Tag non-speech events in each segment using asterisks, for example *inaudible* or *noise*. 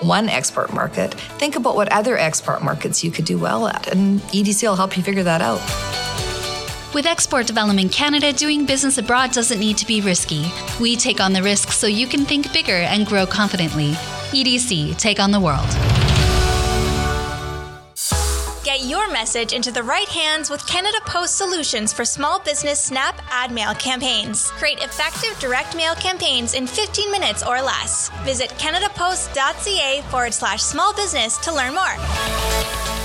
one export market. Think about what other export markets you could do well at, and EDC will help you figure that out. With Export Development Canada, doing business abroad doesn't need to be risky. We take on the risks so you can think bigger and grow confidently. EDC, take on the world. Get your message into the right hands with Canada Post solutions for small business SNAP ad mail campaigns. Create effective direct mail campaigns in 15 minutes or less. Visit canadapost.ca forward slash small business to learn more.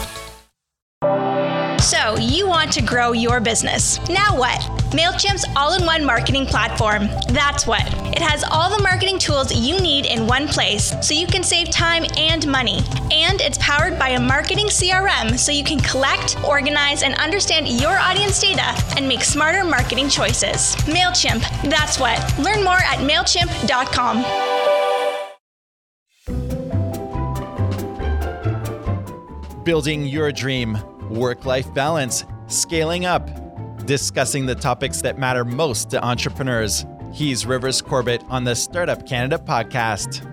So, you want to grow your business. Now what? MailChimp's all in one marketing platform. That's what. It has all the marketing tools you need in one place so you can save time and money. And it's powered by a marketing CRM so you can collect, organize, and understand your audience data and make smarter marketing choices. MailChimp, that's what. Learn more at MailChimp.com. Building your dream work life balance, scaling up, discussing the topics that matter most to entrepreneurs. He's Rivers Corbett on the Startup Canada podcast.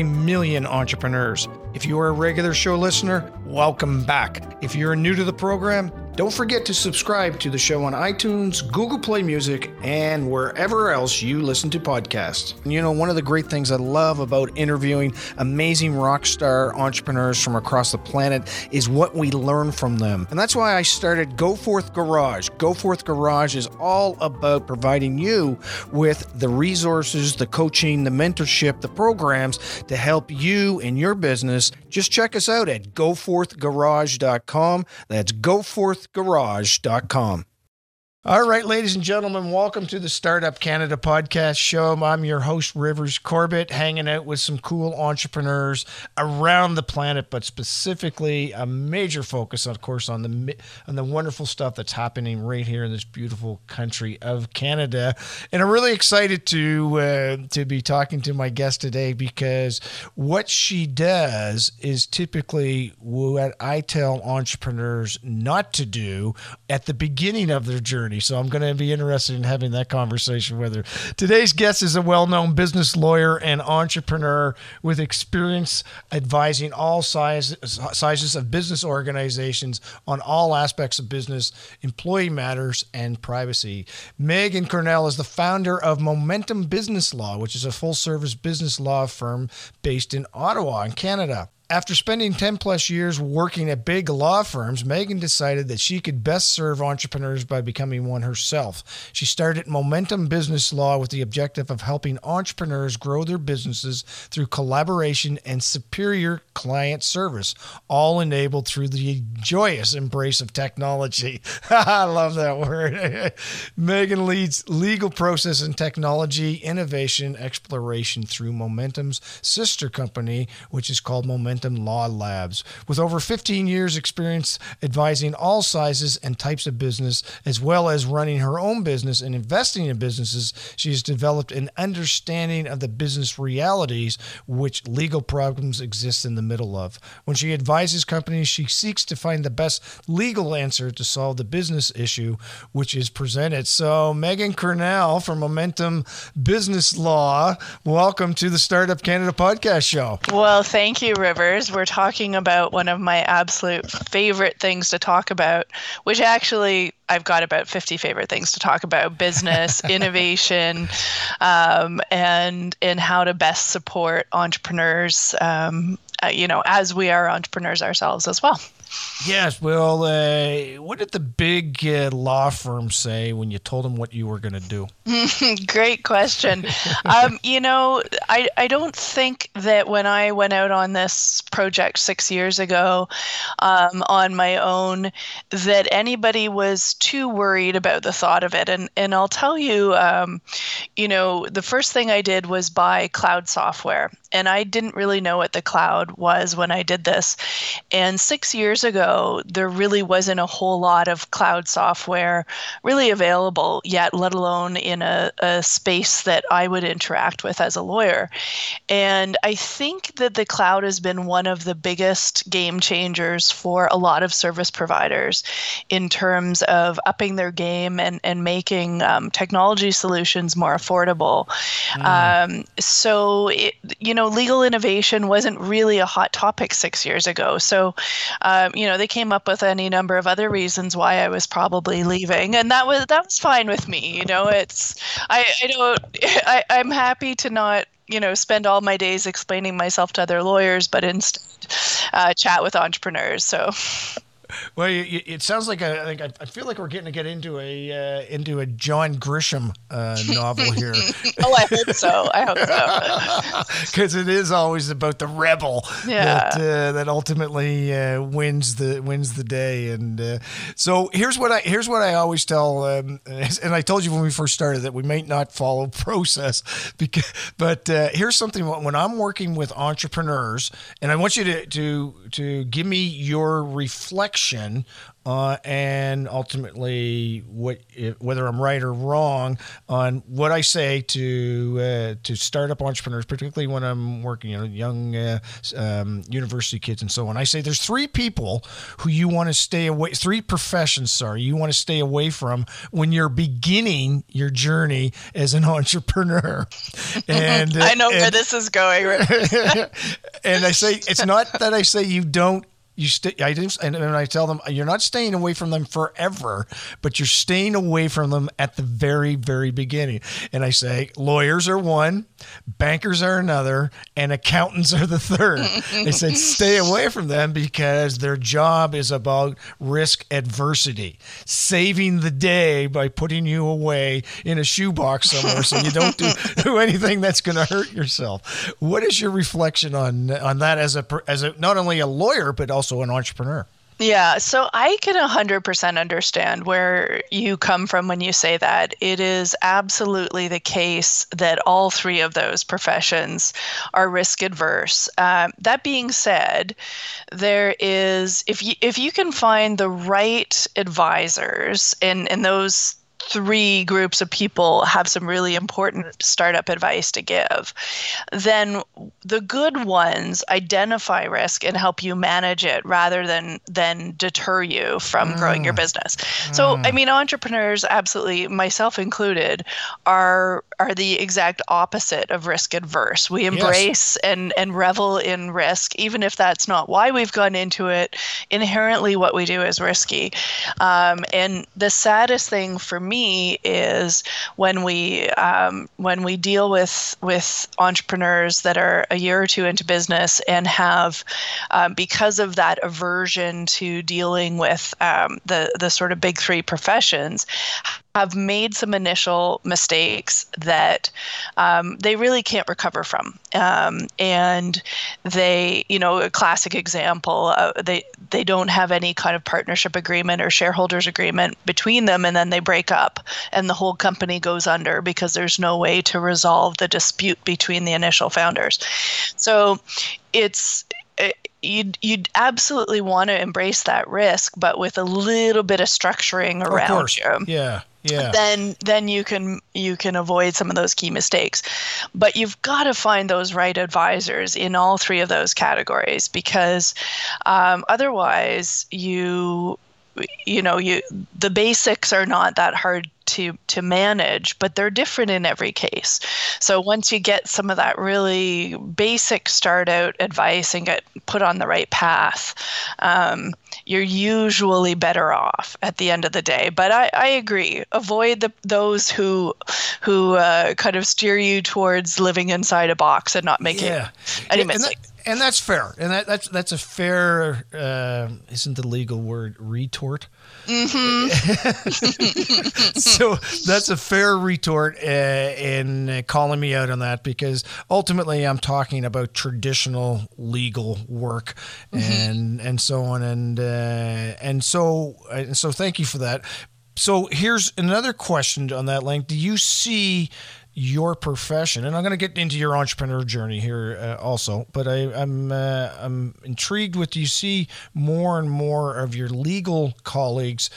million entrepreneurs. If you are a regular show listener, welcome back. If you're new to the program, don't forget to subscribe to the show on iTunes, Google Play Music, and wherever else you listen to podcasts. You know, one of the great things I love about interviewing amazing rock star entrepreneurs from across the planet is what we learn from them. And that's why I started Go Forth Garage. Go Forth Garage is all about providing you with the resources, the coaching, the mentorship, the programs to help you in your business. Just check us out at goforthgarage.com. That's goforthgarage.com. All right, ladies and gentlemen, welcome to the Startup Canada podcast show. I'm your host, Rivers Corbett, hanging out with some cool entrepreneurs around the planet, but specifically a major focus, of course, on the on the wonderful stuff that's happening right here in this beautiful country of Canada. And I'm really excited to uh, to be talking to my guest today because what she does is typically what I tell entrepreneurs not to do at the beginning of their journey So I'm going to be interested in having that conversation with her. Today's guest is a well known business lawyer and entrepreneur with experience advising all size, sizes of business organizations on all aspects of business, employee matters, and privacy. Megan Cornell is the founder of Momentum Business Law, which is a full service business law firm based in Ottawa, in Canada. After spending 10 plus years working at big law firms, Megan decided that she could best serve entrepreneurs by becoming one herself. She started Momentum Business Law with the objective of helping entrepreneurs grow their businesses through collaboration and superior client service, all enabled through the joyous embrace of technology. *laughs* I love that word. *laughs* Megan leads legal process and technology innovation exploration through Momentum's sister company, which is called Momentum Momentum Law Labs. With over 15 years' experience advising all sizes and types of business, as well as running her own business and investing in businesses, she has developed an understanding of the business realities which legal problems exist in the middle of. When she advises companies, she seeks to find the best legal answer to solve the business issue which is presented. So, Megan Cornell from Momentum Business Law, welcome to the Startup Canada podcast show. Well, thank you, River we're talking about one of my absolute favorite things to talk about, which actually I've got about 50 favorite things to talk about business, *laughs* innovation, um, and, and how to best support entrepreneurs, um, uh, you know, as we are entrepreneurs ourselves as well. Yes. Well, uh, what did the big uh, law firm say when you told them what you were going to do? *laughs* Great question. um, you know, I, I don't think that when I went out on this project six years ago um, on my own, that anybody was too worried about the thought of it. And, and I'll tell you, um, you know, the first thing I did was buy cloud software. And I didn't really know what the cloud was when I did this. And six years ago, there really wasn't a whole lot of cloud software really available yet, let alone in a, a space that I would interact with as a lawyer. And I think that the cloud has been one of the biggest game changers for a lot of service providers in terms of upping their game and, and making um, technology solutions more affordable. Mm. Um, so, it, you know, know, legal innovation wasn't really a hot topic six years ago. So, um, you know, they came up with any number of other reasons why I was probably leaving, and that was that was fine with me. You know, it's I I don't *laughs* I I'm happy to not you know spend all my days explaining myself to other lawyers, but instead uh, chat with entrepreneurs. So. *laughs* Well, you, it sounds like I think I feel like we're getting to get into a uh, into a John Grisham uh, novel here. *laughs* oh, I hope so. I hope so. *laughs* Because it is always about the rebel yeah. that uh, that ultimately uh, wins the wins the day. And uh, so here's what I here's what I always tell. Um, *laughs* and I told you when we first started that we might not follow process, because but uh, here's something when I'm working with entrepreneurs, and I want you to to to give me your reflection action uh, and ultimately what whether I'm right or wrong on what I say to uh, to startup entrepreneurs, particularly when I'm working, you know, young uh, um, university kids and so on. I say there's three people who you want to stay away, three professions, sorry, you want to stay away from when you're beginning your journey as an *laughs* entrepreneur. And *laughs* I know and, where this is going. *laughs* and I say it's not that I say you don't you stay I didn't and, and I tell them you're not staying away from them forever, but you're staying away from them at the very very beginning. And I say lawyers are one, bankers are another, and accountants are the third. *laughs* they said stay away from them because their job is about risk adversity, saving the day by putting you away in a shoebox somewhere so you don't do, *laughs* do anything that's going to hurt yourself. What is your reflection on on that as a as a not only a lawyer but also also an entrepreneur. Yeah, so I can 100% understand where you come from when you say that. It is absolutely the case that all three of those professions are risk adverse. Um, that being said, there is if you if you can find the right advisors and and those three groups of people have some really important startup advice to give, then the good ones identify risk and help you manage it rather than than deter you from mm. growing your business. Mm. So I mean entrepreneurs absolutely myself included are are the exact opposite of risk adverse. We embrace yes. and and revel in risk even if that's not why we've gone into it. Inherently what we do is risky. Um, and the saddest thing for me is when we um, when we deal with with entrepreneurs that are a year or two into business and have um, because of that aversion to dealing with um, the the sort of big three professions have made some initial mistakes that um, they really can't recover from. Um, and they, you know, a classic example, uh, they they don't have any kind of partnership agreement or shareholders agreement between them, and then they break up, and the whole company goes under because there's no way to resolve the dispute between the initial founders. So it's you'd you'd absolutely want to embrace that risk, but with a little bit of structuring around of you. Yeah. Yeah. then then you can you can avoid some of those key mistakes but you've got to find those right advisors in all three of those categories because um, otherwise you you know you the basics are not that hard to to manage but they're different in every case. So once you get some of that really basic start out advice and get put on the right path um, you're usually better off at the end of the day. But i, I agree. Avoid the those who who uh, kind of steer you towards living inside a box and not making yeah. any mistakes and that's fair, and that, that's that's a fair uh, isn't the legal word retort. Mm-hmm. *laughs* so that's a fair retort uh, in uh, calling me out on that because ultimately I'm talking about traditional legal work mm-hmm. and and so on and uh, and so and so thank you for that. So here's another question on that link. Do you see your profession, and I'm going to get into your entrepreneur journey here uh, also. But I, am I'm, uh, I'm intrigued with you see more and more of your legal colleagues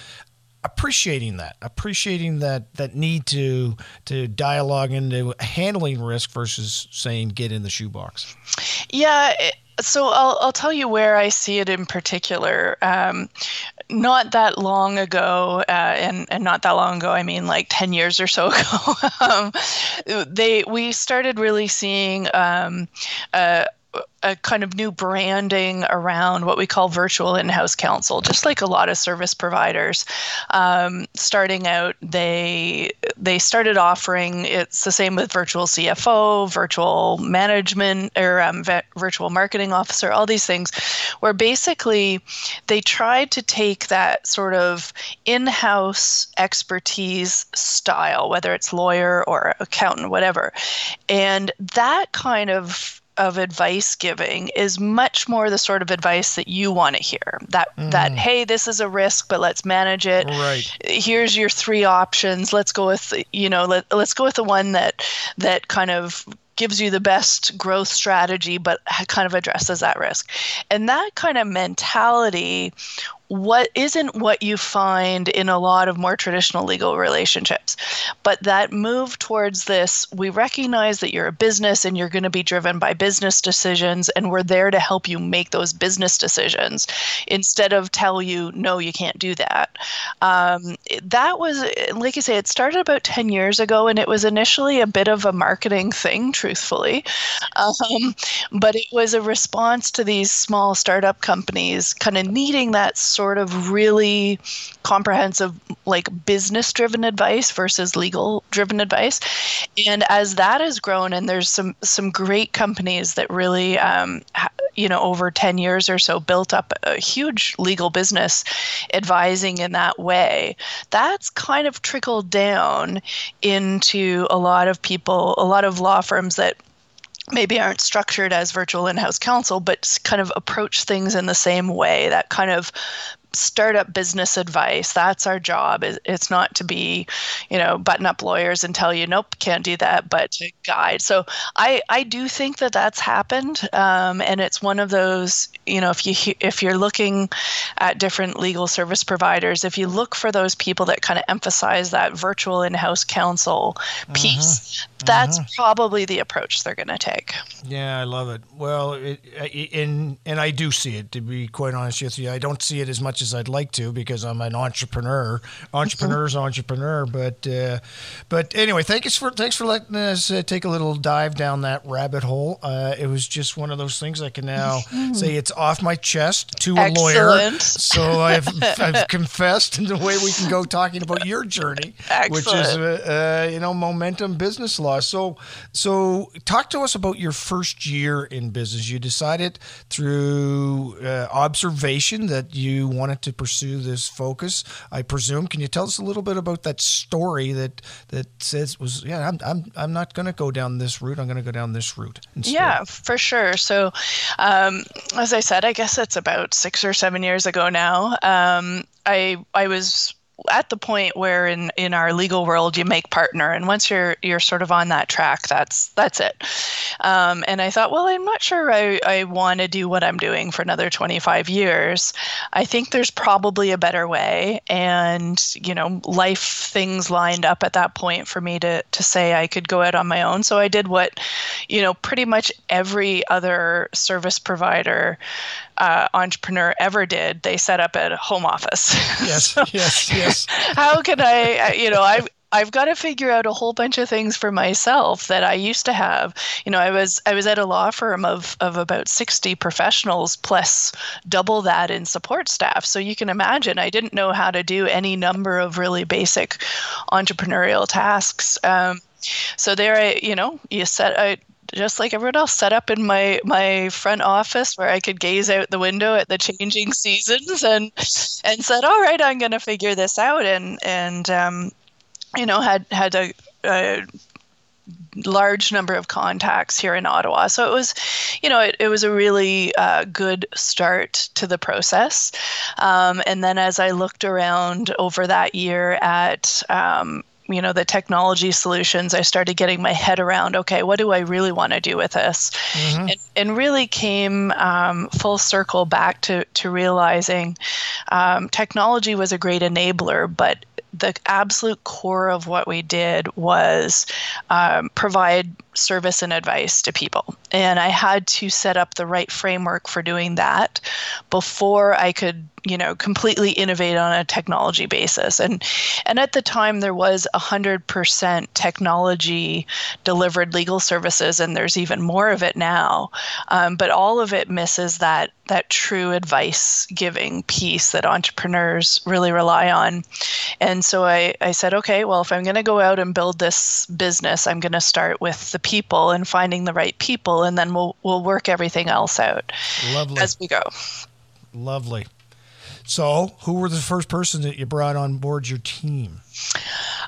appreciating that, appreciating that that need to to dialogue into handling risk versus saying get in the shoebox. Yeah. It- so I'll, I'll tell you where I see it in particular. Um, not that long ago, uh, and and not that long ago, I mean like ten years or so *laughs* ago, um, they we started really seeing um, uh, a kind of new branding around what we call virtual in-house counsel just like a lot of service providers. Um, starting out they they started offering it's the same with virtual cfo virtual management or um, virtual marketing officer all these things where basically they tried to take that sort of in-house expertise style whether it's lawyer or accountant whatever and that kind of of advice giving is much more the sort of advice that you want to hear that mm. that hey this is a risk but let's manage it. Right. Here's your three options. Let's go with you know let, let's go with the one that that kind of gives you the best growth strategy but kind of addresses that risk. And that kind of mentality what isn't what you find in a lot of more traditional legal relationships. But that move towards this, we recognize that you're a business and you're going to be driven by business decisions, and we're there to help you make those business decisions instead of tell you, no, you can't do that. Um, that was, like I say, it started about 10 years ago, and it was initially a bit of a marketing thing, truthfully. Um, but it was a response to these small startup companies kind of needing that sort of really comprehensive like business driven advice versus legal driven advice. And as that has grown and there's some some great companies that really um, ha- you know over 10 years or so built up a huge legal business advising in that way that's kind of trickled down into a lot of people a lot of law firms that maybe aren't structured as virtual in-house counsel but kind of approach things in the same way that kind of startup business advice. That's our job. It's not to be, you know, button up lawyers and tell you, nope, can't do that, but to guide. So I, I do think that that's happened. Um, and it's one of those, you know, if you, if you're looking at different legal service providers, if you look for those people that kind of emphasize that virtual in-house counsel piece, uh-huh. that's uh-huh. probably the approach they're going to take. Yeah, I love it. Well, it, and, and I do see it, to be quite honest with you. I don't see it as much as I'd like to because I'm an entrepreneur. Entrepreneur's entrepreneur, but uh, but anyway, thanks for thanks for letting us uh, take a little dive down that rabbit hole. Uh, it was just one of those things I can now say it's off my chest to a Excellent. lawyer. So I've *laughs* I've confessed in the way we can go talking about your journey, Excellent. which is uh, uh, you know momentum business law. So so talk to us about your first year in business. You decided through uh, observation that you wanted wanted to pursue this focus, I presume. Can you tell us a little bit about that story that that says was yeah, I'm I'm I'm not going to go down this route. I'm going to go down this route. Instead. Yeah, for sure. So, um, as I said, I guess it's about six or seven years ago now. Um, I I was at the point where in in our legal world you make partner and once you're you're sort of on that track that's that's it. Um, and i thought well i'm not sure i, I want to do what i'm doing for another 25 years. I think there's probably a better way and you know life things lined up at that point for me to to say i could go out on my own. So i did what you know, pretty much every other service provider uh, entrepreneur ever did, they set up a home office. *laughs* Yes, so yes, yes. How can I, you know, I I've got to figure out a whole bunch of things for myself that I used to have. You know, I was I was at a law firm of of about 60 professionals plus double that in support staff. So you can imagine I didn't know how to do any number of really basic entrepreneurial tasks. Um, so there, I you know, you set I just like everyone else, set up in my my front office where I could gaze out the window at the changing *laughs* seasons and and said, "All right, I'm going to figure this out." And and um, you know, had had a, a large number of contacts here in Ottawa. So it was, you know, it, it was a really uh, good start to the process. Um, and then as I looked around over that year at, um, you know the technology solutions i started getting my head around okay what do i really want to do with this mm-hmm. and, and, really came um, full circle back to, to realizing um, technology was a great enabler but the absolute core of what we did was um, provide service and advice to people. And I had to set up the right framework for doing that before I could you know completely innovate on a technology basis. And and at the time there was 100% technology delivered legal services and there's even more of it now. Um, but all of it misses that that true advice giving piece that entrepreneurs really rely on. And so I, I said okay well if i'm going to go out and build this business i'm going to start with the people and finding the right people and then we'll we'll work everything else out Lovely. as we go Lovely. So, who were the first person that you brought on board your team?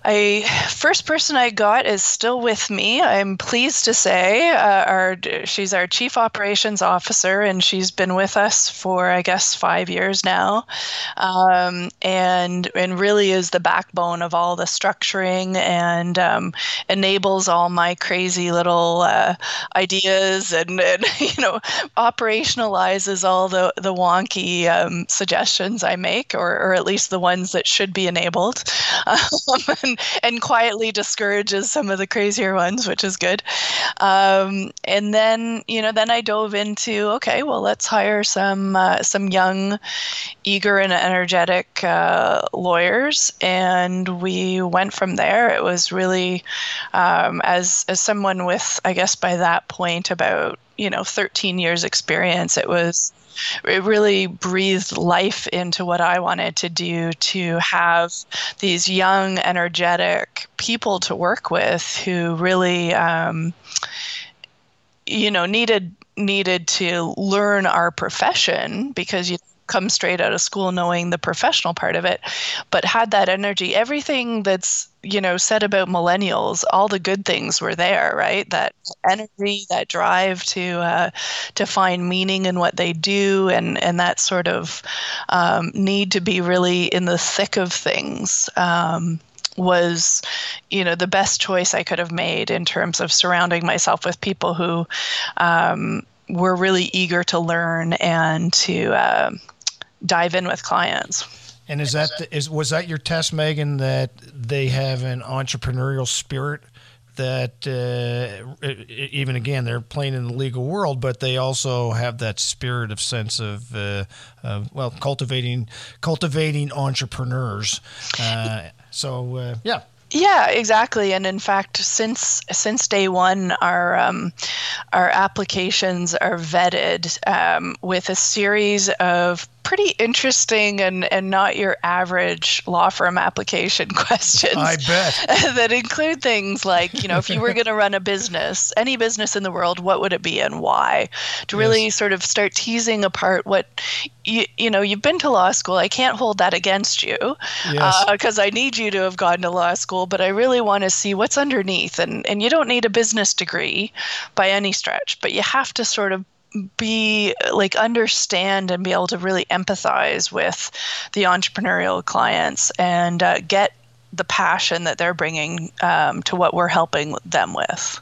I first person I got is still with me. I'm pleased to say, uh, our she's our chief operations officer, and she's been with us for I guess five years now, um, and and really is the backbone of all the structuring and um, enables all my crazy little uh, ideas and, and *laughs* you know operationalizes all the the wonky um, suggestions I make, or or at least the ones that should be enabled. *laughs* And, and, quietly discourages some of the crazier ones, which is good. Um, and then, you know, then I dove into okay, well, let's hire some uh, some young, eager and energetic uh, lawyers, and we went from there. It was really, um, as as someone with, I guess, by that point about you know 13 years experience it was it really breathed life into what I wanted to do to have these young, energetic people to work with who really, um, you know, needed needed to learn our profession because you come straight out of school knowing the professional part of it, but had that energy. Everything that's you know said about millennials, all the good things were there, right? That energy, that drive to uh, to find meaning in what they do, and and that sort of um, need to be really in the thick of things. Um, was you know the best choice i could have made in terms of surrounding myself with people who um, were really eager to learn and to uh, dive in with clients. And is that is was that your test, Megan? That they have an entrepreneurial spirit that uh, even again they're playing in the legal world, but they also have that spirit of sense of, uh, of well cultivating cultivating entrepreneurs. Uh, so uh, yeah. Yeah, exactly. And in fact, since since day one, our um, our applications are vetted um, with a series of pretty interesting and, and not your average law firm application *laughs* questions. I bet. *laughs* that include things like, you know, if you were going to run a business, any business in the world, what would it be and why? To really yes. sort of start teasing apart what, you, you know, you've been to law school. I can't hold that against you because yes. uh, I need you to have gone to law school, but I really want to see what's underneath. And, and you don't need a business degree by any stretch, but you have to sort of be like understand and be able to really empathize with the entrepreneurial clients and uh, get the passion that they're bringing um, to what we're helping them with.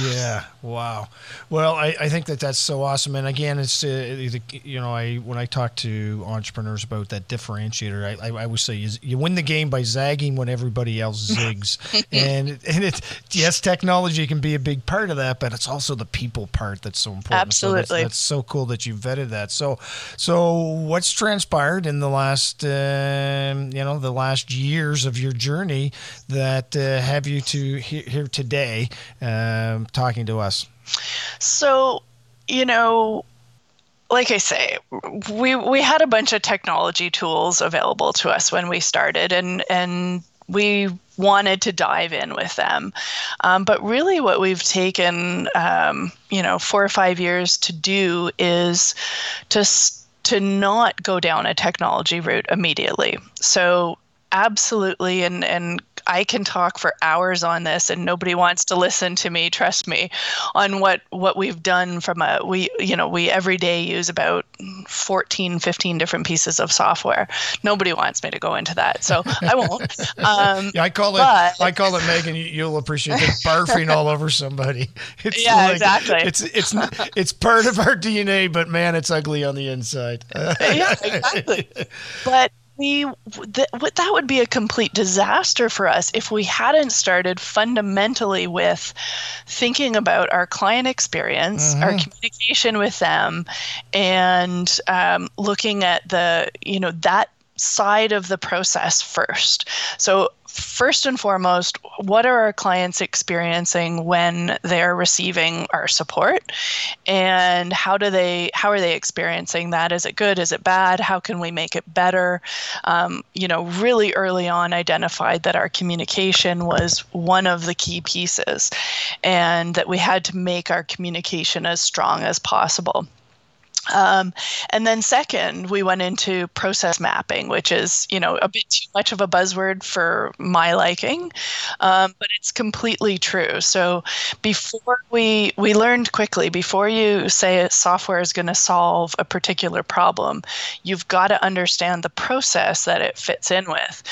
Yeah. Wow. Well, I, I think that that's so awesome. And again, it's uh, you know I when I talk to entrepreneurs about that differentiator, I, I, I always say is you win the game by zagging when everybody else *laughs* zigs. and and it yes, technology can be a big part of that, but it's also the people part that's so important. Absolutely. So that's, that's, so cool that you vetted that. So so what's transpired in the last uh, you know the last years of your journey that uh, have you to here today talking to us? So, you know, like I say, we we had a bunch of technology tools available to us when we started, and and we wanted to dive in with them. Um, but really, what we've taken, um, you know, four or five years to do is to to not go down a technology route immediately. So absolutely and and I can talk for hours on this and nobody wants to listen to me, trust me, on what what we've done from a we you know, we every day use about 14 15 different pieces of software. Nobody wants me to go into that. So I won't. *laughs* Um, yeah, I call it but, I call it Megan, you'll appreciate it barfing all over somebody. *laughs* It's yeah, like, exactly. It's it's it's part of our DNA, but man, it's ugly on the inside. *laughs* yeah, exactly. But we that, that would be a complete disaster for us if we hadn't started fundamentally with thinking about our client experience mm-hmm. our communication with them and um, looking at the you know that side of the process first so first and foremost, what are our clients experiencing when they're receiving our support? And how do they how are they experiencing that? Is it good? Is it bad? How can we make it better? Um, you know, really early on identified that our communication was one of the key pieces and that we had to make our communication as strong as possible. Um, and then second, we went into process mapping, which is you know a bit too much of a buzzword for my liking, um, but it's completely true. So before we we learned quickly before you say software is going to solve a particular problem, you've got to understand the process that it fits in with,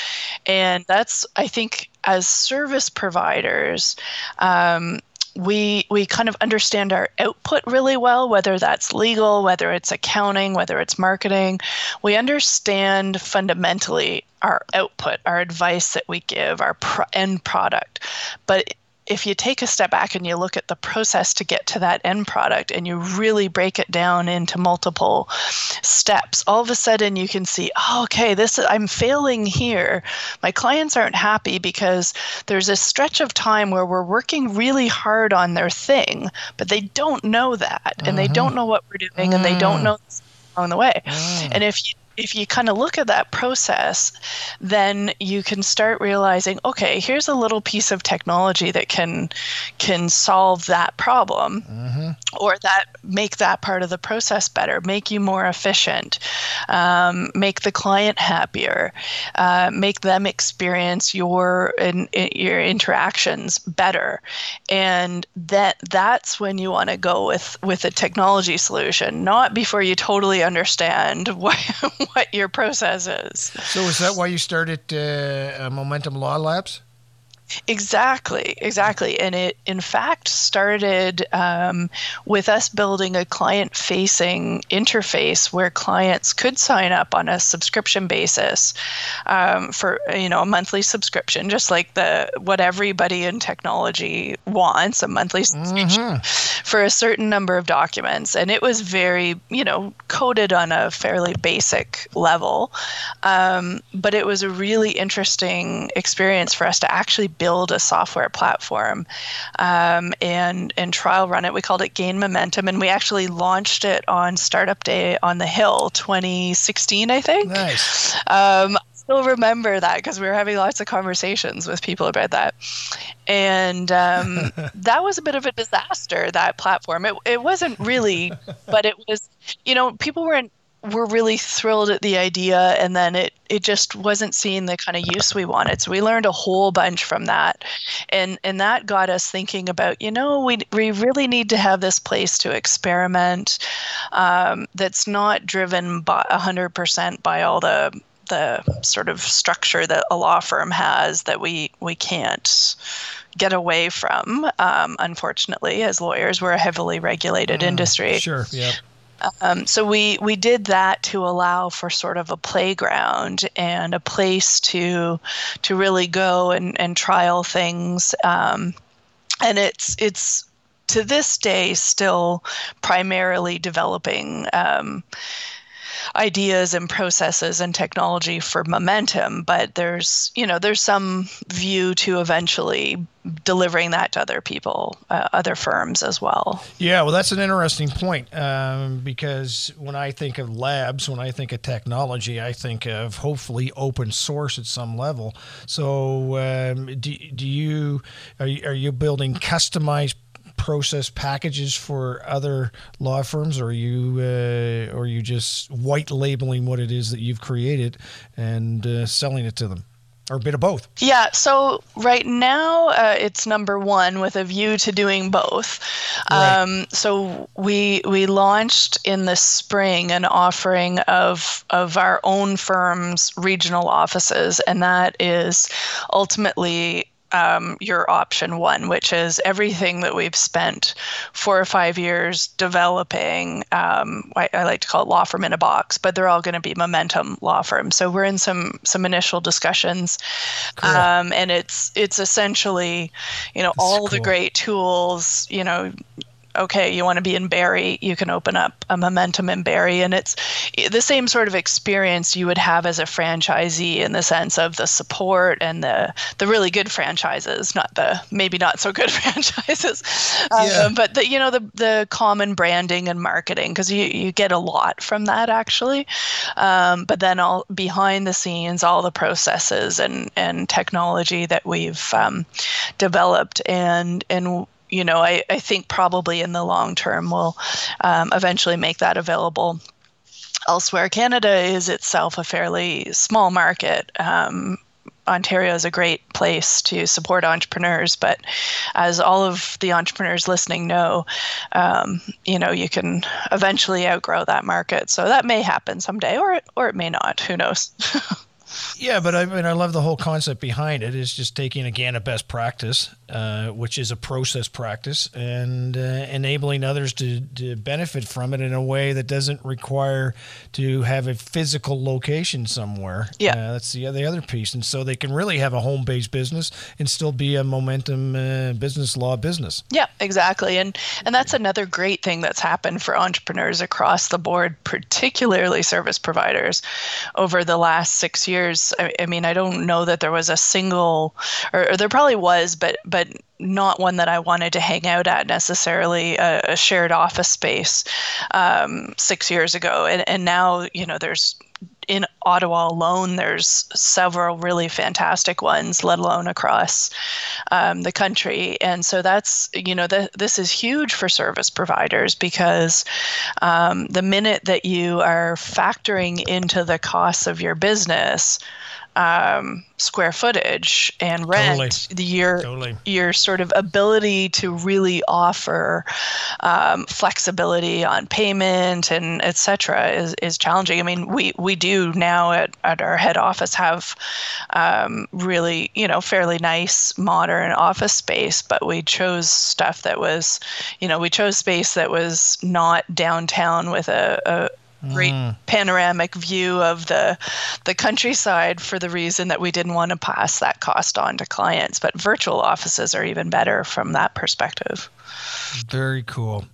and that's I think as service providers. Um, we we kind of understand our output really well whether that's legal whether it's accounting whether it's marketing. We understand fundamentally our output our advice that we give our pro- end product. But if you take a step back and you look at the process to get to that end product and you really break it down into multiple steps all of a sudden you can see oh, okay this i'm failing here my clients aren't happy because there's a stretch of time where we're working really hard on their thing but they don't know that and they don't mm-hmm. know what we're doing and they don't mm. know along the way mm. and if you if you kind of look at that process, then you can start realizing, okay, here's a little piece of technology that can can solve that problem, mm-hmm. or that make that part of the process better, make you more efficient, um, make the client happier, uh, make them experience your in, in, your interactions better, and that that's when you want to go with with a technology solution, not before you totally understand *laughs* what *laughs* what your process is. So is that why you started uh, Momentum Law Labs? Exactly, exactly. And it, in fact, started um, with us building a client facing interface where clients could sign up on a subscription basis um, for, you know, a monthly subscription, just like the what everybody in technology wants a monthly subscription mm-hmm. for a certain number of documents. And it was very, you know, coded on a fairly basic level. Um, but it was a really interesting experience for us to actually build a software platform um, and and trial run it. We called it Gain Momentum, and we actually launched it on Startup Day on the Hill 2016, I think. Nice. Um, still remember that because we were having lots of conversations with people about that. And um, *laughs* that was a bit of a disaster, that platform. It, it wasn't really, but it was, you know, people weren't were really thrilled at the idea and then it it just wasn't seeing the kind of use we wanted so we learned a whole bunch from that and and that got us thinking about you know we we really need to have this place to experiment um, that's not driven by 100% by all the the sort of structure that a law firm has that we we can't get away from. Um, unfortunately, as lawyers, we're a heavily regulated Mm, industry. Sure. Yeah. Um, so we we did that to allow for sort of a playground and a place to to really go and, and trial things. Um, and it's it's to this day still primarily developing um, ideas and processes and technology for momentum but there's you know there's some view to eventually delivering that to other people uh, other firms as well Yeah, well, that's an interesting point um, because when I think of labs, when I think of technology, I think of hopefully open source at some level. So, um, do, do you are, you are you building customized process packages for other law firms, or are you uh, or are you just white labeling what it is that you've created and uh, selling it to them, or a bit of both? Yeah, so right now uh, it's number one with a view to doing both. Right. Um, so we we launched in the spring an offering of of our own firm's regional offices, and that is ultimately. Um, your option one, which is everything that we've spent four or five years developing. Um, I, I like to call it law firm in a box, but they're all going to be momentum law firms. So we're in some some initial discussions um, and it's it's essentially you know all the great tools you know okay you want to be in Barrie you can open up a momentum in Barrie and it's the same sort of experience you would have as a franchisee in the sense of the support and the the really good franchises not the maybe not so good *laughs* franchises. Yeah. um, but the you know the the common branding and marketing because you you get a lot from that actually. Um, but then all behind the scenes all the processes and and technology that we've um, developed and and you know I, I think probably in the long term we'll um, eventually make that available elsewhere canada is itself a fairly small market um, Ontario is a great place to support entrepreneurs, but as all of the entrepreneurs listening know, um, you know you can eventually outgrow that market. So that may happen someday, or or it may not. Who knows? *laughs* Yeah, but I mean, I love the whole concept behind it. it. Is just taking again a best practice, uh, which is a process practice, and uh, enabling others to, to benefit from it in a way that doesn't require to have a physical location somewhere. Yeah. uh, that's the the other piece, and so they can really have a home based business and still be a momentum uh, business law business. Yeah, exactly. And and that's another great thing that's happened for entrepreneurs across the board, particularly service providers over the last 6 years. I, I mean, I don't know that there was a single or, or there probably was, but but not one that I wanted to hang out at necessarily a, a shared office space um, six years ago, and and now you know there's in Ottawa alone, there's several really fantastic ones, let alone across um, the country. And so that's, you know, th- this is huge for service providers because um, the minute that you are factoring into the costs of your business, um, square footage and rent, Totally. the, your Totally. your sort of ability to really offer um, flexibility on payment and et cetera is, is challenging. I mean, we, we do now at, at our head office have um, really, you know, fairly nice modern office space, but we chose stuff that was, you know, we chose space that was not downtown with a, a great panoramic view of the the countryside for the reason that we didn't want to pass that cost on to clients but virtual offices are even better from that perspective Very cool.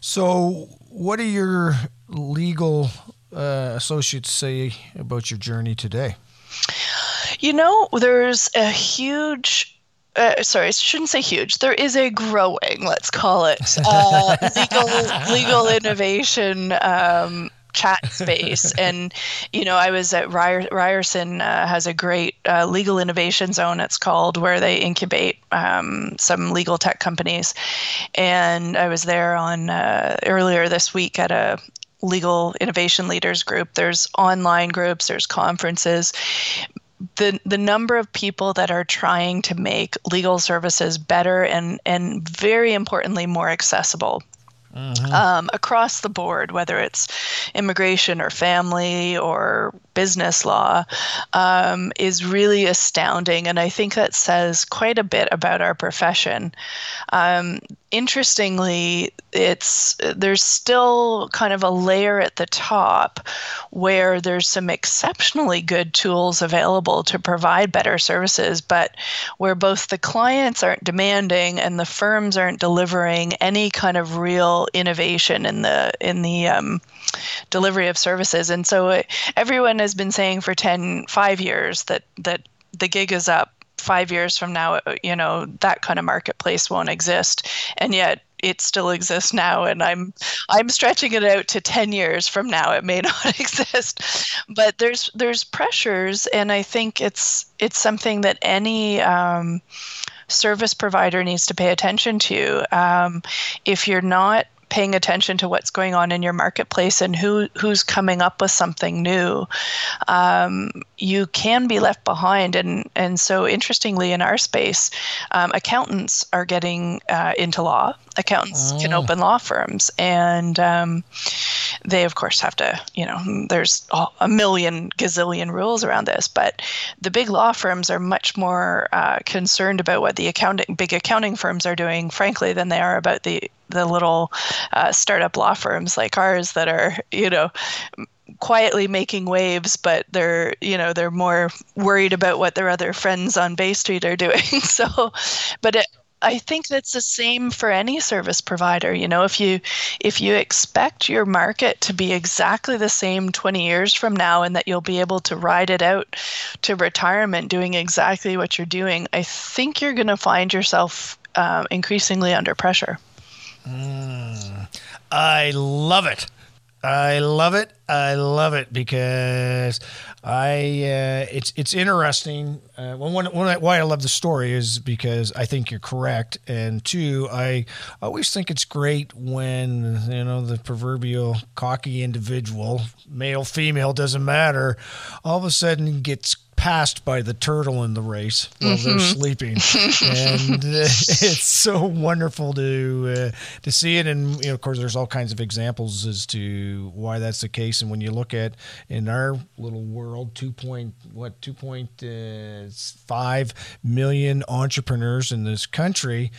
So, what do your legal uh, associates say about your journey today? you know there's a huge uh, sorry, I shouldn't say huge. There is a growing, let's call it, uh, *laughs* legal legal innovation um, chat space. *laughs* And you know, I was at Ryer, Ryerson uh, has a great uh, legal innovation zone. It's called where they incubate um, some legal tech companies. And I was there on uh, earlier this week at a legal innovation leaders group. There's online groups. There's conferences the the number of people that are trying to make legal services better and and very importantly more accessible mm-hmm. um, across the board, whether it's immigration or family or business law, um, is really astounding. And I think that says quite a bit about our profession. Um, interestingly, it's there's still kind of a layer at the top where there's some exceptionally good tools available to provide better services, but where both the clients aren't demanding and the firms aren't delivering any kind of real innovation in the in the um, delivery of services. And so uh, everyone has been saying for 10, five years that that the gig is up five years from now, uh, you know, that kind of marketplace won't exist. And yet it still exists now and i'm i'm stretching it out to 10 years from now it may *laughs* not exist but there's there's pressures and i think it's it's something that any um, service provider needs to pay attention to um, if you're not paying attention to what's going on in your marketplace and who who's coming up with something new, um, you can be left behind. And and so interestingly, in our space, um, accountants are getting uh, into law. Accountants oh. can open law firms, and um, they of course have to. You know, there's a million gazillion rules around this, but the big law firms are much more uh, concerned about what the accounting big accounting firms are doing, frankly, than they are about the the little uh, startup law firms like ours that are, you know, quietly making waves, but they're, you know, they're more worried about what their other friends on Bay Street are doing. *laughs* so, but it, I think that's the same for any service provider. You know, if you if you expect your market to be exactly the same 20 years from now and that you'll be able to ride it out to retirement doing exactly what you're doing, I think you're going to find yourself uh, increasingly under pressure. Mm, I love it. I love it. I love it because I uh, it's it's interesting. Uh, one, one, why I love the story is because I think you're correct, and two, I always think it's great when you know the proverbial cocky individual, male, female, doesn't matter, all of a sudden gets passed by the turtle in the race while mm-hmm. they're sleeping, and *laughs* uh, *laughs* it's so wonderful to uh, to see it. And you know, of course, there's all kinds of examples as to why that's the case. And when you look at in our little world, two point what two point uh, five million entrepreneurs in this country,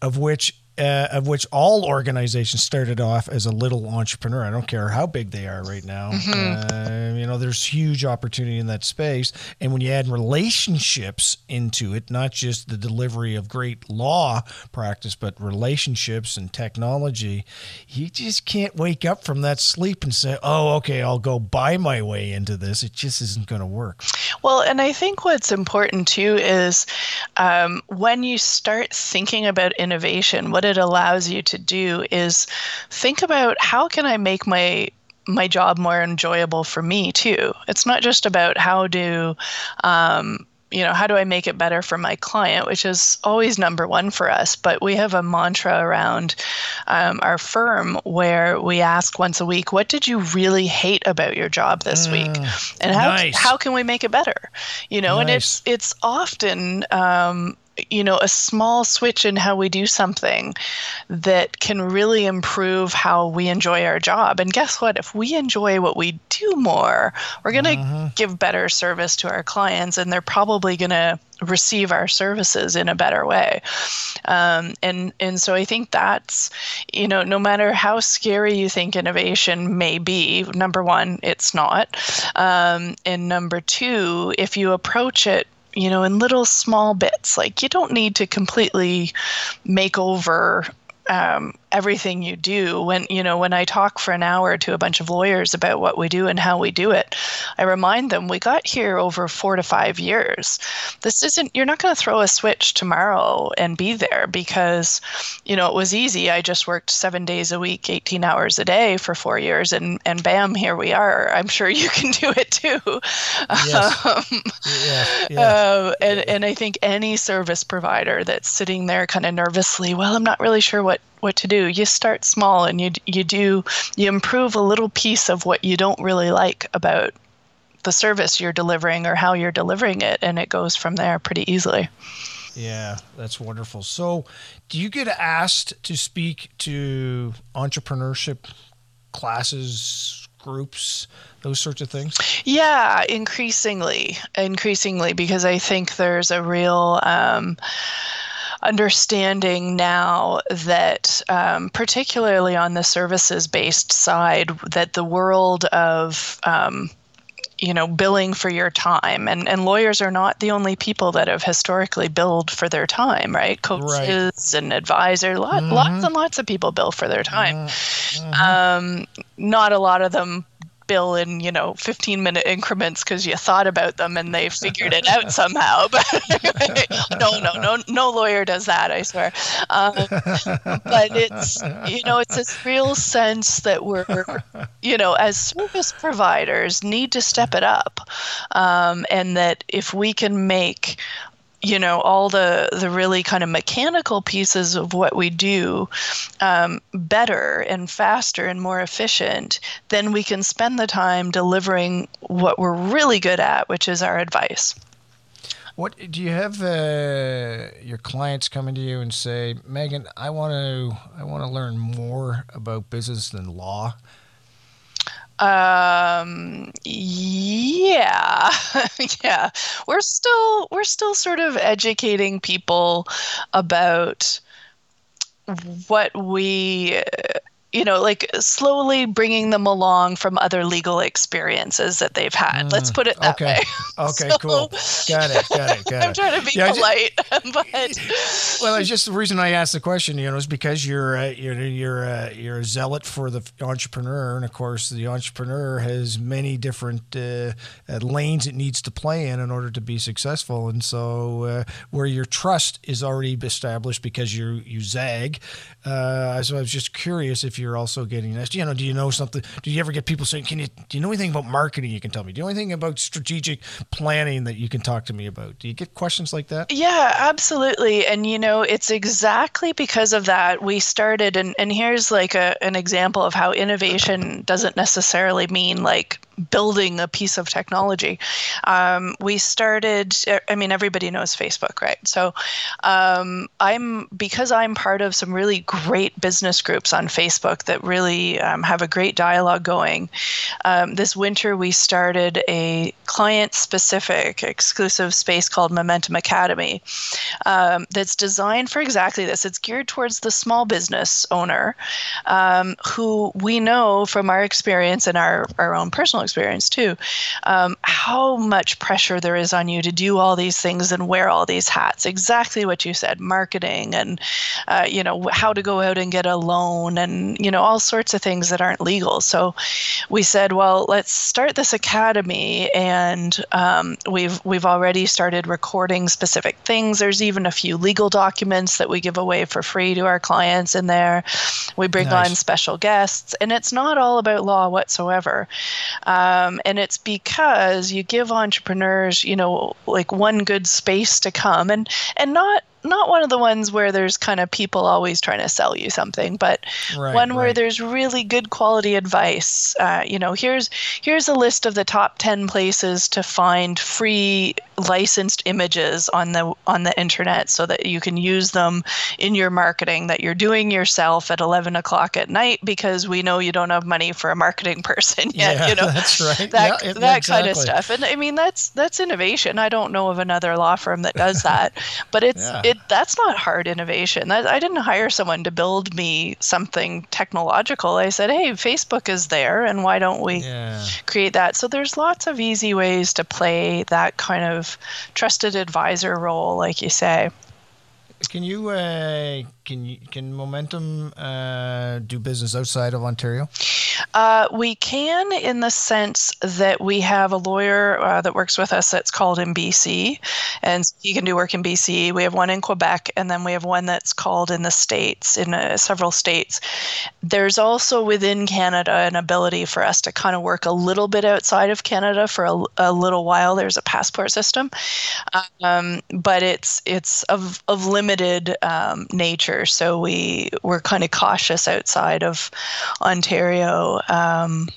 of which uh, of which all organizations started off as a little entrepreneur. I don't care how big they are right now. Mm-hmm. Uh, you know, there's huge opportunity in that space. And when you add relationships into it, not just the delivery of great law practice, but relationships and technology, you just can't wake up from that sleep and say, oh, okay, I'll go buy my way into this. It just isn't going to work. Well, and I think what's important too is um, when you start thinking about innovation, what it allows you to do is think about how can I make my my job more enjoyable for me too. It's not just about how do um, you know how do i make it better for my client which is always number one for us but we have a mantra around um, our firm where we ask once a week what did you really hate about your job this mm, week and how, nice. how can we make it better you know nice. and it's it's often um, you know a small switch in how we do something that can really improve how we enjoy our job. And guess what? If we enjoy what we do more we're going to uh-huh. give better service to our clients and they're probably going to receive our services in a better way. Um, and and so i think that's you know no matter how scary you think innovation may be number one it's not. Um, and number two if you approach it you know, in little small bits. Like you don't need to completely make over um, everything you do. When you know when i talk for an hour to a bunch of lawyers about what we do and how we do it i remind them we got here over four to five years. This isn't you're not going to throw a switch tomorrow and be there because you know it was easy. I just worked seven days a week 18 hours a day for four years and and bam here we are. I'm sure you *laughs* can do it too. Yes. *laughs* um, yeah, yeah. Uh, and, and i think any service provider that's sitting there kind of nervously well i'm not really sure what what to do. You start small and you you do you improve a little piece of what you don't really like about the service you're delivering or how you're delivering it and it goes from there pretty easily. Yeah, that's wonderful. So, do you get asked to speak to entrepreneurship classes, groups, those sorts of things? Yeah, increasingly, increasingly, because I think there's a real um, understanding now that, um, particularly on the services based side, that the world of um, you know billing for your time and and lawyers are not the only people that have historically billed for their time right coaches right. and advisors lot, mm-hmm. lots and lots of people bill for their time mm-hmm. um, not a lot of them bill in you know 15 minute increments because you thought about them and they figured it out *laughs* somehow but *laughs* no no no no lawyer does that i swear. Um, but it's you know it's this real sense that we're you know as service providers need to step it up um, and that if we can make you know all the the really kind of mechanical pieces of what we do um, better and faster and more efficient then we can spend the time delivering what we're really good at which is our advice. What do you have uh, your clients coming to you and say megan i want to i want to learn more about business than law um, yeah, *laughs* yeah. We're still we're still sort of educating people about what we you know, like slowly bringing them along from other legal experiences that they've had. Mm, Let's put it that okay. way. *laughs* Okay, so, cool. Got it. Got it. Got it. I'm trying to be yeah, polite, just, *laughs* but *laughs* well, it's just the reason I asked the question. You know, is because you're uh, you're you're uh, you're a zealot for the entrepreneur, and of course, the entrepreneur has many different uh, uh lanes it needs to play in in order to be successful. And so, uh, where your trust is already established because you you zag. Uh, so I was just curious if you're also getting this. You know, do you know something? Do you ever get people saying, "Can you do you know anything about marketing? You can tell me. Do you know anything about strategic planning that you can talk to me about?" Do you get questions like that? Yeah, absolutely. And you know, it's exactly because of that we started. And and here's like a, an example of how innovation doesn't necessarily mean like building a piece of technology. Um, we started, I mean, everybody knows Facebook, right? So um, I'm, because I'm part of some really great business groups on Facebook that really um, have a great dialogue going. Um, this winter, we started a client specific exclusive space called Momentum Academy um, that's designed for exactly this. It's geared towards the small business owner um, who we know from our experience and our, our own personal experience too, um, how much pressure there is on you to do all these things and wear all these hats. Exactly what you said, marketing and uh, you know how to go out and get a loan and you know all sorts of things that aren't legal. So we said, well, let's start this academy, and um, we've we've already started recording specific things. There's even a few legal documents that we give away for free to our clients in there. We bring nice. on special guests, and it's not all about law whatsoever. Um, Um, and it's because you give entrepreneurs, you know, like one good space to come and and not not one of the ones where there's kind of people always trying to sell you something, but right, one where right. there's really good quality advice. Uh, you know, here's here's a list of the top ten places to find free licensed images on the on the internet, so that you can use them in your marketing that you're doing yourself at 11 o'clock at night because we know you don't have money for a marketing *laughs* person yet. Yeah, you know, that's right. That yeah, that exactly. kind of stuff, and I mean that's that's innovation. I don't know of another law firm that does that, but it's *laughs* yeah. it that's not hard innovation. That, I didn't hire someone to build me something technological. I said, hey, Facebook is there, and why don't we yeah. create that? So there's lots of easy ways to play that kind of trusted advisor role, like you say. Can you uh, can you can Momentum uh, do business outside of Ontario? Uh, we can, in the sense that we have a lawyer uh, that works with us that's called in BC, and he can do work in BC. We have one in Quebec, and then we have one that's called in the states, in uh, several states. There's also within Canada an ability for us to kind of work a little bit outside of Canada for a, a little while. There's a passport system, um, but it's it's of of limited um, nature so we we're kind of cautious outside of Ontario. Um,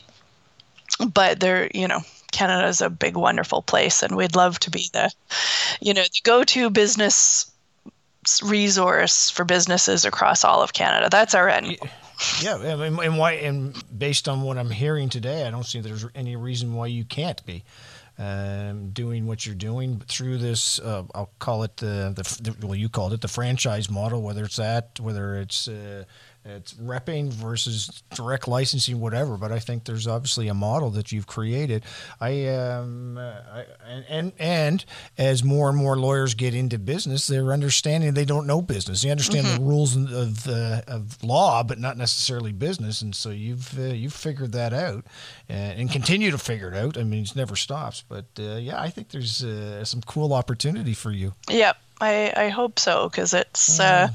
but there, you know, Canada is a big, wonderful place, and we'd love to be the, you know, the go-to business resource for businesses across all of Canada. That's our end. Yeah, and, and why? And based on what I'm hearing today, I don't see there's any reason why you can't be. Um, doing what you're doing through this, uh, I'll call it the, the, the, well, you called it the franchise model, whether it's that, whether it's uh, it's repping versus direct licensing, whatever. But I think there's obviously a model that you've created. I, um, I and and as more and more lawyers get into business, they're understanding they don't know business. They understand mm-hmm. the rules of uh, of law, but not necessarily business. And so you've uh, you've figured that out, and, and, continue to figure it out. I mean, it never stops. But uh, yeah, I think there's uh, some cool opportunity for you. Yep. I, I hope so because it's uh,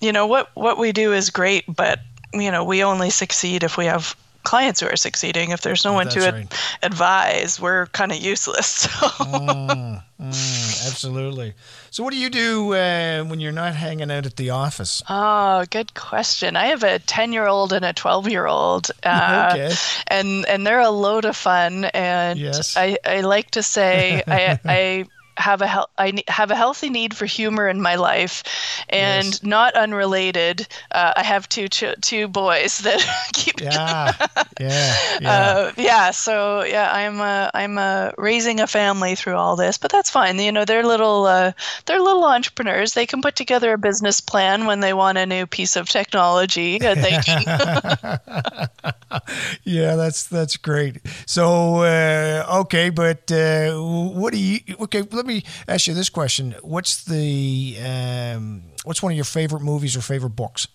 you know what what we do is great, but you know we only succeed if we have clients who are succeeding. If there's no one to right. ad- advise, we're kind of useless. *laughs* So. mm, mm, absolutely. So, what do you do uh, when you're not hanging out at the office? Oh, good question. I have a 10 year old and a 12 year old. Uh, okay. And, and they're a load of fun. And yes. I, I like to say, I, I have a he- I have a healthy need for humor in my life, and yes. not unrelated. Uh, I have two ch- two boys that *laughs* keep. Yeah, yeah, yeah. Uh, yeah. So yeah, I'm uh, I'm uh, raising a family through all this, but that's fine. You know, they're little uh, they're little entrepreneurs. They can put together a business plan when they want a new piece of technology. They *laughs* *laughs* yeah, that's that's great. So uh, okay, but what do you? Okay, let me ask you this question: What's the um, what's one of your favorite movies or favorite books?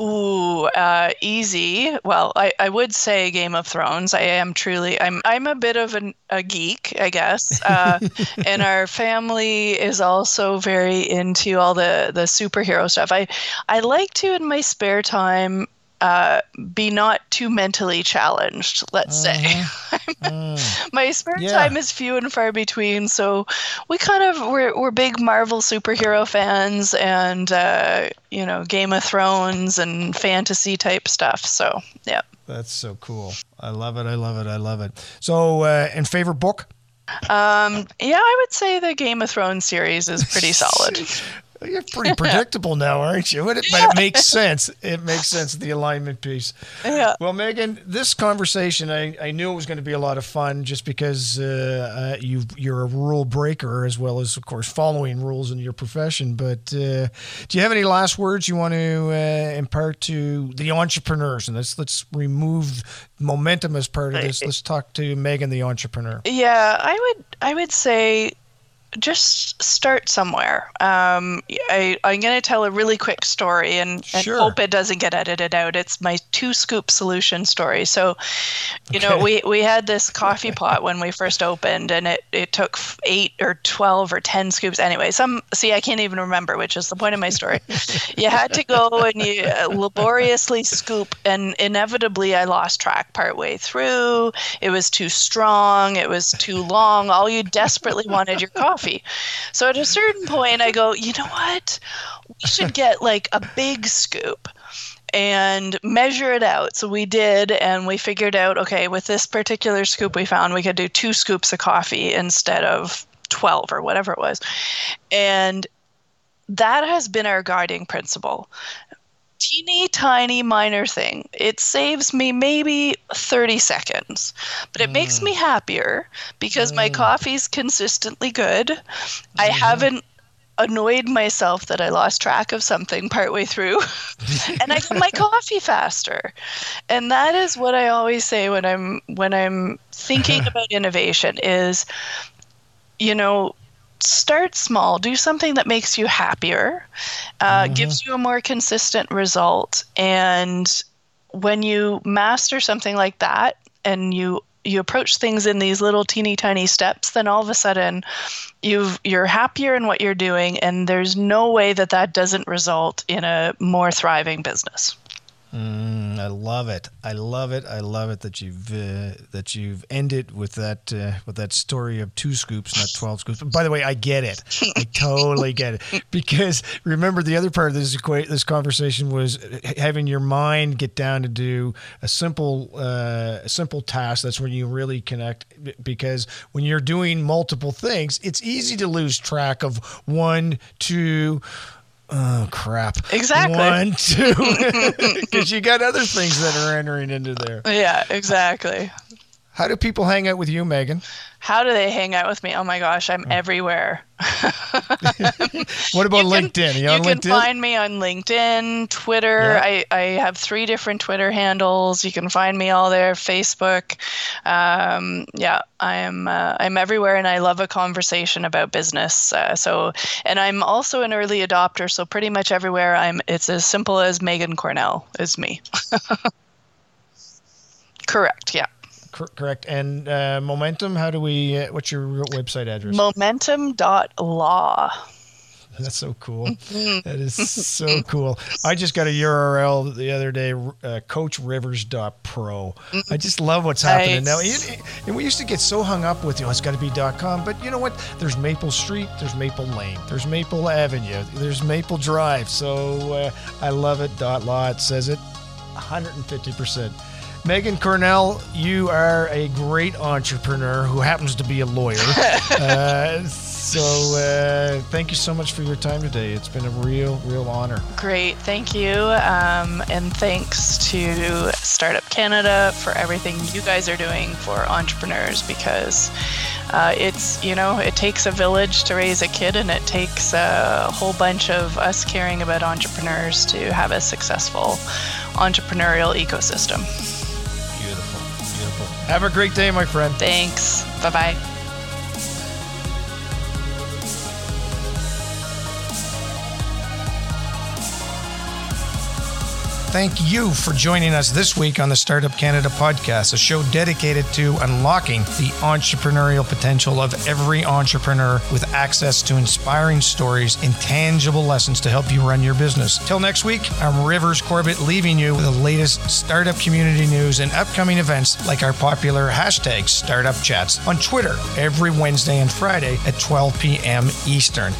Ooh, uh, easy. Well, I, I would say Game of Thrones. I am truly. I'm I'm a bit of an, a geek, I guess. *laughs* Uh, and our family is also very into all the the superhero stuff. I I like to in my spare time uh, be not too mentally challenged, let's say. *laughs* mm. My spare yeah. time is few and far between, so we kind of we're we're big Marvel superhero fans and uh, you know Game of Thrones and fantasy type stuff. So yeah. That's so cool. I love it. I love it. I love it. So, uh, and favorite book? Um, yeah, I would say the Game of Thrones series is pretty *laughs* solid. You're pretty predictable now, aren't you? But it, but it, makes sense. It makes sense, the alignment piece. Yeah. Well, Megan, this conversation, I, I knew it was going to be a lot of fun just because uh, uh, you you're a rule breaker as well as, of course, following rules in your profession. But uh, do you have any last words you want to uh, impart to the entrepreneurs? And let's, let's remove momentum as part of this. Let's talk to Megan, the entrepreneur. Yeah, I would I would say just start somewhere. Um, I, am going to tell a really quick story and, sure. and, hope it doesn't get edited out. It's my two scoop solution story. So, you okay. know, we, we had this coffee *laughs* pot when we first opened, and it, it took eight or 12 or 10 scoops. Anyway, some, see, I can't even remember, which is the point of my story. you had to go and you uh, laboriously scoop, and inevitably I lost track partway through. It was too strong, it was too long. All you desperately wanted your *laughs* coffee coffee. So at a certain point, I go, you know what? We should *laughs* get like a big scoop and measure it out. So we did, and we figured out okay, with this particular scoop we found, we could do two scoops of coffee instead of 12 or whatever it was. And that has been our guiding principle teeny tiny minor thing. It saves me maybe 30 seconds, but it mm. makes me happier because mm. my coffee's consistently good. Mm-hmm. I haven't annoyed myself that I lost track of something partway through *laughs* and I get my *laughs* coffee faster. And that is what I always say when I'm when I'm thinking *laughs* about innovation is you know start small, do something that makes you happier, uh, mm-hmm. gives you a more consistent result. And when you master something like that and you you approach things in these little teeny tiny steps then all of a sudden you've you're happier in what you're doing and there's no way that that doesn't result in a more thriving business Mm, I love it. I love it. I love it that you've uh, that you've ended with that uh, with that story of two scoops, not twelve scoops. By the way, I get it. I *laughs* totally get it because remember the other part of this equa- this conversation was having your mind get down to do a simple uh, a simple task. That's when you really connect because when you're doing multiple things, it's easy to lose track of one, two oh crap. Exactly. One, two, *laughs* *laughs* because you got other things that are entering into there. Yeah, exactly. How do people hang out with you, Megan? How do they hang out with me? Oh my gosh, I'm everywhere. *laughs* What about You can- LinkedIn? You, You can LinkedIn? find me on LinkedIn, Twitter. Yeah. I, I have three different Twitter handles. You can find me all there. Facebook. Um, yeah, I am. Uh, I'm everywhere, and I love a conversation about business. Uh, so, and I'm also an early adopter. So pretty much everywhere, I'm. It's as simple as Megan Cornell is me. *laughs* Correct. Yeah. Cor- correct. And uh, Momentum, how do we, uh, what's your website address? Momentum.law. That's so cool. that is *laughs* so cool. I just got a URL the other day, uh, coachrivers.pro. I just love what's happening now. Nice. You- And we used to get so hung up with, you know, it's got to be dot .com. But you know what? There's Maple Street, there's Maple Lane, there's Maple Avenue, there's Maple Drive. So uh, I love it. Dot .law, it says it 150%. Megan Cornell, you are a great entrepreneur who happens to be a lawyer. *laughs* uh, so uh, thank you so much for your time today. It's been a real, real honor. Great, thank you. Um, and thanks to Startup Canada for everything you guys are doing for entrepreneurs because uh, it's, you know, it takes a village to raise a kid and it takes a whole bunch of us caring about entrepreneurs to have a successful entrepreneurial ecosystem. Have a great day, my friend. Thanks. Bye bye. Thank you for joining us this week on the Startup Canada podcast, a show dedicated to unlocking the entrepreneurial potential of every entrepreneur with access to inspiring stories and tangible lessons to help you run your business. Till next week, I'm Rivers Corbett leaving you with the latest startup community news and upcoming events like our popular hashtag Startup Chats on Twitter every Wednesday and Friday at 12 p.m. Eastern.